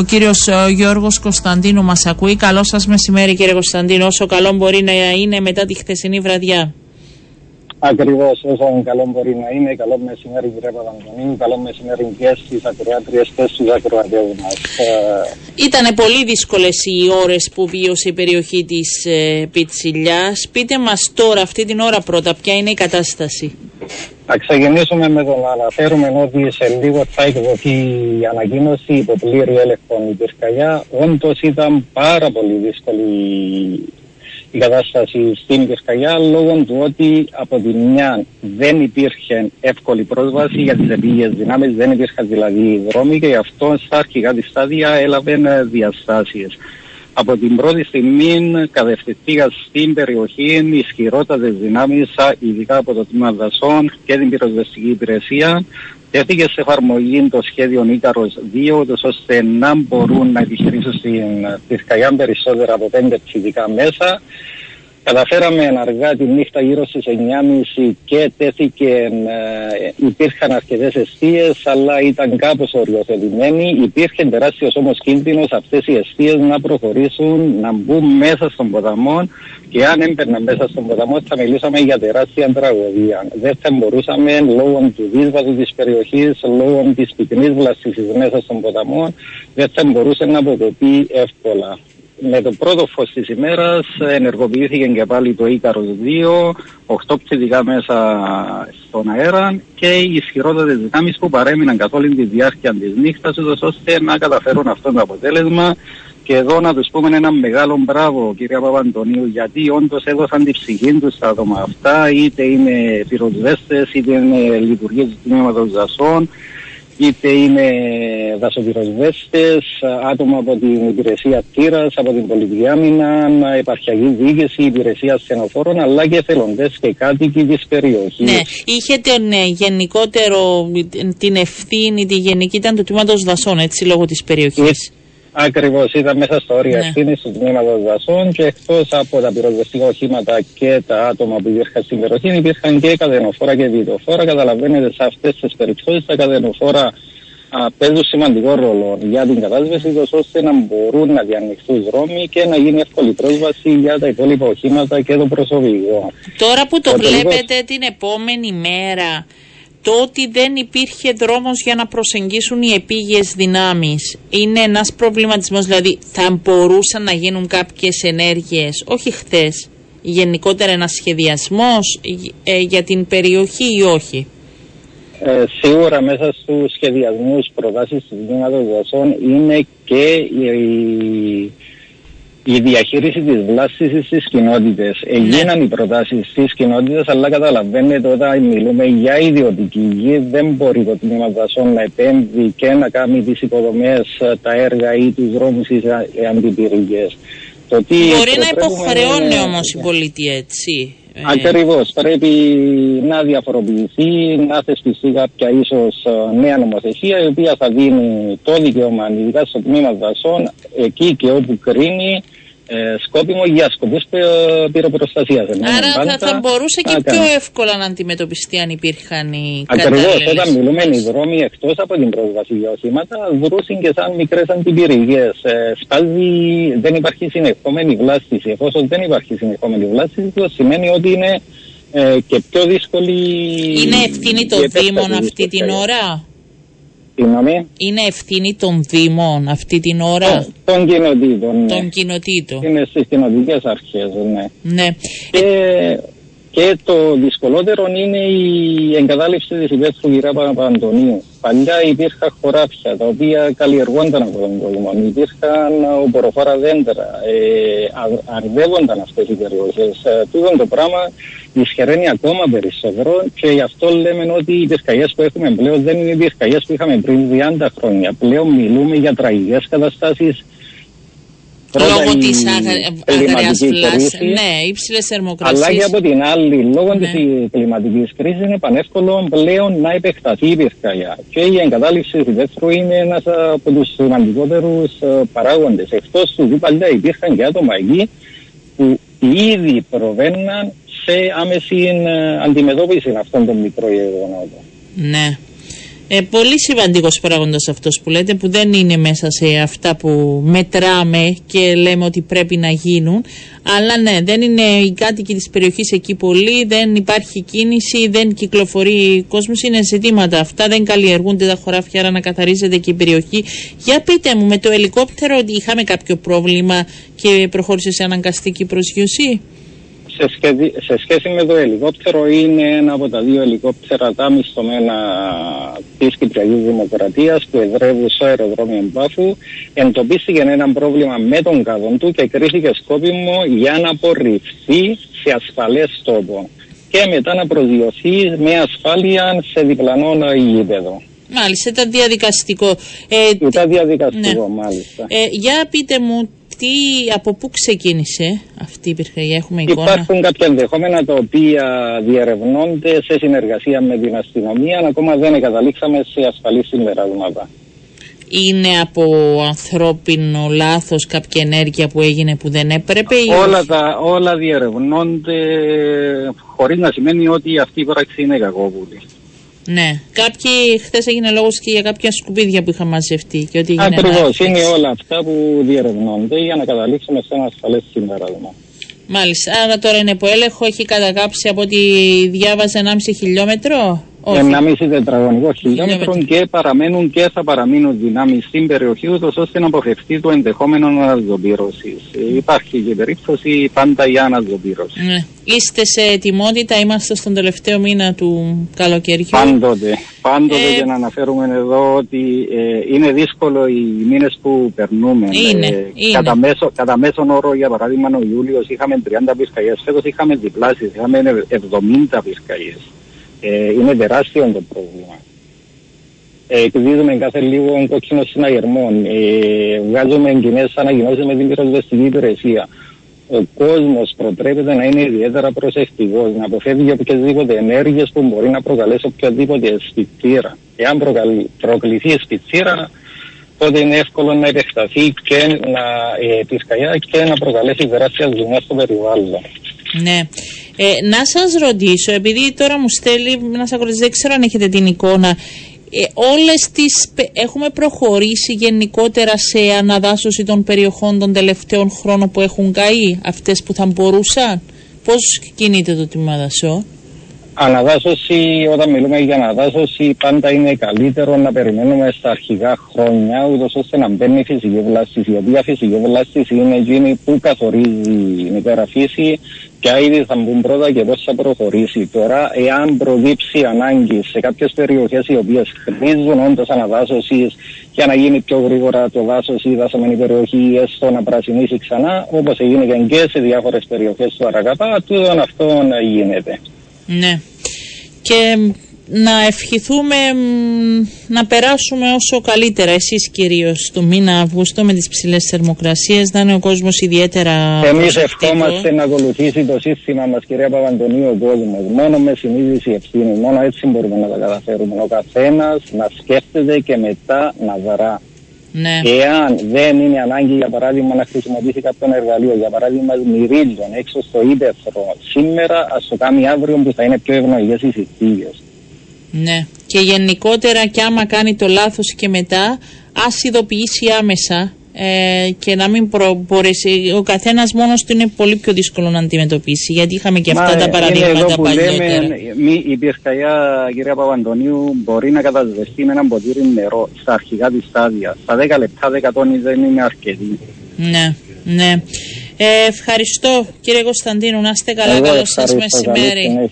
Ο κύριος Γιώργος Κωνσταντίνου μας ακούει. Καλό σας μεσημέρι, κύριε Κωνσταντίνου. Όσο καλό μπορεί να είναι μετά τη χθεσινή βραδιά. Ακριβώς όσο καλό μπορεί να είναι. Καλό μεσημέρι, κύριε Παπαντονίου. Καλό μεσημέρι και στις ακροάτριες και στους ακροατέ μα. Ήταν πολύ δύσκολες οι ώρες που βίωσε η περιοχή της ε, Πιτσιλιάς. Πείτε μας τώρα, αυτή την ώρα πρώτα, ποια είναι η κατάσταση; Θα ξεκινήσουμε με το να αναφέρουμε ότι σε λίγο θα εκδοθεί η ανακοίνωση υπό πλήρη έλεγχο η πυρκαγιά. Όντως ήταν πάρα πολύ δύσκολη η κατάσταση στην πυρκαγιά λόγω του ότι από τη μια δεν υπήρχε εύκολη πρόσβαση για τις επίγειες δυνάμεις, δεν υπήρχαν δηλαδή δρόμοι και γι' αυτό στα αρχικά της στάδια έλαβε διαστάσεις. Από την πρώτη στιγμή κατευθυνθήκα στην περιοχή ισχυρότατες δυνάμεις, ειδικά από το τμήμα δασών και την πυροσβεστική υπηρεσία. Τέθηκε σε εφαρμογή το σχέδιο Νίκαρος 2, ώστε να μπορούν να επιχειρήσουν στην Πυρκαγιά περισσότερα από πέντε ψηφικά μέσα. Καταφέραμε αργά τη νύχτα γύρω στις 9.30 και τέθηκε, ε, υπήρχαν αρκετές αιστείες αλλά ήταν κάπως οριοθετημένοι. Υπήρχε τεράστιος όμως κίνδυνος αυτές οι αιστείες να προχωρήσουν, να μπουν μέσα στον ποταμό και αν έμπαιρναν μέσα στον ποταμό θα μιλούσαμε για τεράστια τραγωδία. Δεν θα μπορούσαμε λόγω του δύσβατου της περιοχής, λόγω της πυκνής βλαστήσης μέσα στον ποταμό, δεν θα μπορούσε να αποκοπεί εύκολα με το πρώτο φως της ημέρας ενεργοποιήθηκε και πάλι το Ίκαρο 2, 8 ψηφικά μέσα στον αέρα και οι ισχυρότερε δυνάμεις που παρέμειναν καθ' όλη τη διάρκεια της νύχτας, ώστε να καταφέρουν αυτό το αποτέλεσμα. Και εδώ να τους πούμε ένα μεγάλο μπράβο, κυρία Παπαντονίου, γιατί όντως έδωσαν τη ψυχή τους στα άτομα αυτά, είτε είναι πυροσβέστες, είτε είναι λειτουργίες του τμήματος δασών, είτε είναι δασοπυροσβέστες, άτομα από την υπηρεσία τύρας, από την πολιτική άμυνα, επαρχιακή διοίκηση, υπηρεσία στενοφόρων, αλλά και εθελοντές και κάτοικοι της περιοχής. Ναι, είχε τον ε, γενικότερο, την ευθύνη, τη γενική ήταν του τμήματος δασών, έτσι, λόγω της περιοχής. Ακριβώς ήταν μέσα στα όρια ναι. ευθύνης του τμήματο δασών και εκτός από τα πυροσβεστικά οχήματα και τα άτομα που υπήρχαν στην περιοχή, υπήρχαν και καδενοφόρα και βιντεοφόρα. Καταλαβαίνετε, σε αυτές τις περιπτώσεις τα καδενοφόρα παίζουν σημαντικό ρόλο για την κατάσβεση, ώστε να μπορούν να διανοηθούν δρόμοι και να γίνει εύκολη πρόσβαση για τα υπόλοιπα οχήματα και το προσωπικό. Τώρα που το, βλέπετε την επόμενη μέρα, το ότι δεν υπήρχε δρόμος για να προσεγγίσουν οι επίγειες δυνάμεις είναι ένας προβληματισμός, δηλαδή θα μπορούσαν να γίνουν κάποιες ενέργειες, όχι χθες, γενικότερα ένας σχεδιασμός ε, για την περιοχή ή όχι; Ε, σίγουρα μέσα στους σχεδιασμούς προτάσεις του Δήματος Δασών είναι και η, η διαχείριση της βλάστησης στις κοινότητες. Έγιναν ναι. οι προτάσεις στις κοινότητες, αλλά καταλαβαίνετε όταν μιλούμε για ιδιωτική γη, δεν μπορεί το τμήμα δασών να επέμβει και να κάνει τις υποδομές, τα έργα ή τους δρόμους ή αντιπυρικές. Μπορεί να υποχρεώνει είναι... όμως η πολιτεία έτσι. Ε... Ακριβώς. Πρέπει να διαφοροποιηθεί, να θεσπιστεί κάποια ίσως ε, νέα νομοθεσία η οποία θα δίνει το δικαίωμα, ειδικά στο τμήμα δασών, εκεί και όπου κρίνει ε, σκόπιμο για σκοπούς πυροπροστασίας. Άρα θα, θα μπορούσε και πιο εύκολα να αντιμετωπιστεί αν υπήρχαν οι Ακριβώς. Όταν μιλούμε οι δρόμοι εκτός από την πρόσβαση για οχήματα, βρούσαν και σαν μικρές αντιπυρηγές. Ε, σπάζει, δεν υπάρχει συνεχόμενη βλάστηση. Εφόσον δεν υπάρχει συνεχόμενη βλάστηση, αυτό σημαίνει ότι είναι ε, και πιο δύσκολη. Είναι ευθύνη των Δήμων αυτή την ώρα; Είναι ευθύνη των Δήμων αυτή την ώρα; Των κοινοτήτων. Ναι. Των κοινοτήτων. Είναι στις κοινοτικές αρχές, ναι. ναι. Και, και το δυσκολότερο είναι η εγκατάλειψη της υπαίθρου κυρία Παπαντονίου. Παλιά υπήρχαν χωράφια τα οποία καλλιεργούνταν από τον κόσμο. Υπήρχαν οποροφόρα δέντρα. Ε, αρδεύονταν αυτές οι περιοχές. Ε, τούτο το πράγμα δυσχεραίνει ακόμα περισσότερο και γι' αυτό λέμε ότι οι πυρκαγιές που έχουμε πλέον δεν είναι οι πυρκαγιές που είχαμε πριν 30 χρόνια. Πλέον μιλούμε για τραγικές καταστάσεις Λόγω της αγραία φλάση, ναι, ύψηλε θερμοκρασίες. Αλλά και από την άλλη, λόγω ναι. τη κλιματικής κρίσης, είναι πανεύκολο πλέον να επεκταθεί η πυρκαγιά. Και η εγκατάλειψη του δεύτερου είναι ένας από τους σημαντικότερους ε, παράγοντες. Εκτός του παλιά υπήρχαν και άτομα εκεί που ήδη προβαίναν σε άμεση ε, αντιμετώπιση αυτών των μικρών γεγονότων. Ναι. Ε, πολύ σημαντικός παράγοντας αυτός που λέτε που δεν είναι μέσα σε αυτά που μετράμε και λέμε ότι πρέπει να γίνουν. Αλλά ναι δεν είναι οι κάτοικοι της περιοχής εκεί πολύ δεν υπάρχει κίνηση, δεν κυκλοφορεί κόσμος. Είναι ζητήματα αυτά δεν καλλιεργούνται τα χωράφια άρα να καθαρίζεται και η περιοχή. Για πείτε μου με το ελικόπτερο ότι είχαμε κάποιο πρόβλημα και προχώρησε σε αναγκαστική προσγειωσή σε, σχέση, με το ελικόπτερο είναι ένα από τα δύο ελικόπτερα τα μισθωμένα τη Κυπριακή Δημοκρατίας που εδρεύουν στο αεροδρόμιο Μπάφου. Εντοπίστηκε ένα πρόβλημα με τον κάδον του και κρίθηκε σκόπιμο για να απορριφθεί σε ασφαλές τόπο και μετά να προσδιοθεί με ασφάλεια σε διπλανό γήπεδο. Μάλιστα, ήταν διαδικαστικό. Ε, ήταν διαδικαστικό, ναι. μάλιστα. Ε, για πείτε μου τι, από πού ξεκίνησε αυτή η πυρκαγιά, έχουμε εικόνα; Υπάρχουν κάποια ενδεχόμενα τα οποία διερευνώνται σε συνεργασία με την αστυνομία, ακόμα δεν καταλήξαμε σε ασφαλή συμπεράσματα. Είναι από ανθρώπινο λάθος κάποια ενέργεια που έγινε που δεν έπρεπε ή όλα, τα, όλα διερευνώνται χωρίς να σημαίνει ότι αυτή η πράξη είναι κακόβουλη. Ναι. Κάποιοι, χθες έγινε λόγος και για κάποια σκουπίδια που είχαν μαζευτεί. Ακριβώς. Είναι όλα αυτά που διερευνώνται για να καταλήξουμε σε ένας ασφαλέ συμπέρασμα. Μάλιστα. Άρα τώρα είναι που έλεγχο, έχει καταγάψει από ό,τι διάβαζε 1,5 χιλιόμετρο. Ένα μισή τετραγωνικό χιλιόμετρο και παραμένουν και θα παραμείνουν δυνάμεις στην περιοχή ούτως ώστε να αποφευθεί το ενδεχόμενο αναζωπήρωση. Υπάρχει και περίπτωση πάντα για αναζωπήρωση. Ναι. Είστε σε ετοιμότητα, είμαστε στον τελευταίο μήνα του καλοκαιριού. Πάντοτε. Πάντοτε ε... για να αναφέρουμε εδώ ότι ε, είναι δύσκολο οι μήνες που περνούμε. Είναι, ε, είναι. Κατά, μέσο, κατά μέσον όρο, για παράδειγμα, ο Ιούλιος είχαμε 30 πυρκαγιέ. Φέτος είχαμε διπλάσεις, είχαμε 70 πυρκαγιέ. Ε, είναι τεράστιο το πρόβλημα. Ε, εκδίδουμε κάθε λίγο κόκκινο συναγερμό. Ε, βγάζουμε κοινέ ανακοινώσει με την πυροσβεστική υπηρεσία. Ο κόσμος προτρέπεται να είναι ιδιαίτερα προσεκτικός, να αποφεύγει οποιασδήποτε ενέργειες που μπορεί να προκαλέσει οποιαδήποτε σπιτήρα. Εάν προκαλεί, προκληθεί σπιτήρα, τότε είναι εύκολο να επεκταθεί και να ε, και να προκαλέσει τεράστια ζημιά στο περιβάλλον. Ναι. Ε, να σας ρωτήσω, επειδή τώρα μου στέλνει να σας ρωτήσω, δεν ξέρω αν έχετε την εικόνα, ε, όλες τις, έχουμε προχωρήσει γενικότερα σε αναδάσωση των περιοχών των τελευταίων χρόνων που έχουν καεί, αυτές που θα μπορούσαν; Πώς κινείται το τμήμα δασό; Αναδάσωση, όταν μιλούμε για αναδάσωση, πάντα είναι καλύτερο να περιμένουμε στα αρχικά χρόνια, ούτως ώστε να μπαίνει η φυσική βλάστηση. Η οποία φυσική βλάστηση είναι εκείνη που καθορίζει η μητέρα φύση, ποια είδη θα μπουν πρώτα και πώς θα προχωρήσει. Τώρα, εάν προδείψει ανάγκη σε κάποιες περιοχές οι οποίες χρήζουν όντως αναδάσωσης για να γίνει πιο γρήγορα το δάσος ή η δασωμένη περιοχή, έστω να πρασινίσει ξανά, όπως έγινε και σε διάφορες περιοχές του Αρακαπά, τούτον αυτό γίνεται. Ναι. Και να ευχηθούμε να περάσουμε όσο καλύτερα. Εσείς κυρίως το μήνα Αυγούστο με τις ψηλές θερμοκρασίες να είναι ο κόσμος ιδιαίτερα Εμείς ευχόμαστε να ακολουθήσει το σύστημα μας κυρία Παπαντονίου ο κόσμος. Μόνο με συνείδηση ευθύνη μόνο έτσι μπορούμε να τα καταφέρουμε. Ο καθένας να σκέφτεται και μετά να δρά ναι. Εάν δεν είναι ανάγκη, για παράδειγμα, να χρησιμοποιήσει κάποιο εργαλείο, για παράδειγμα, μυρίζον έξω στο ύπεθρο σήμερα, ας το κάνει αύριο που θα είναι πιο ευνοϊκέ οι συνθήκε. Ναι. Και γενικότερα, και άμα κάνει το λάθος και μετά, ας ειδοποιήσει άμεσα ε, και να μην προ, μπορέσει. Ο καθένας μόνος του είναι πολύ πιο δύσκολο να αντιμετωπίσει. Γιατί είχαμε και αυτά τα παραδείγματα παλιότερα. Λέμε, η πυρκαγιά, κυρία Παπαντονίου, μπορεί να καταδεχθεί με ένα ποτήρι νερό στα αρχικά της στάδια. Στα 10 λεπτά, 10 τόνοι δεν είναι αρκετή. Ναι, ναι. Ε, ευχαριστώ κύριε Κωνσταντίνου. Να είστε καλά. Καλό σας μεσημέρι.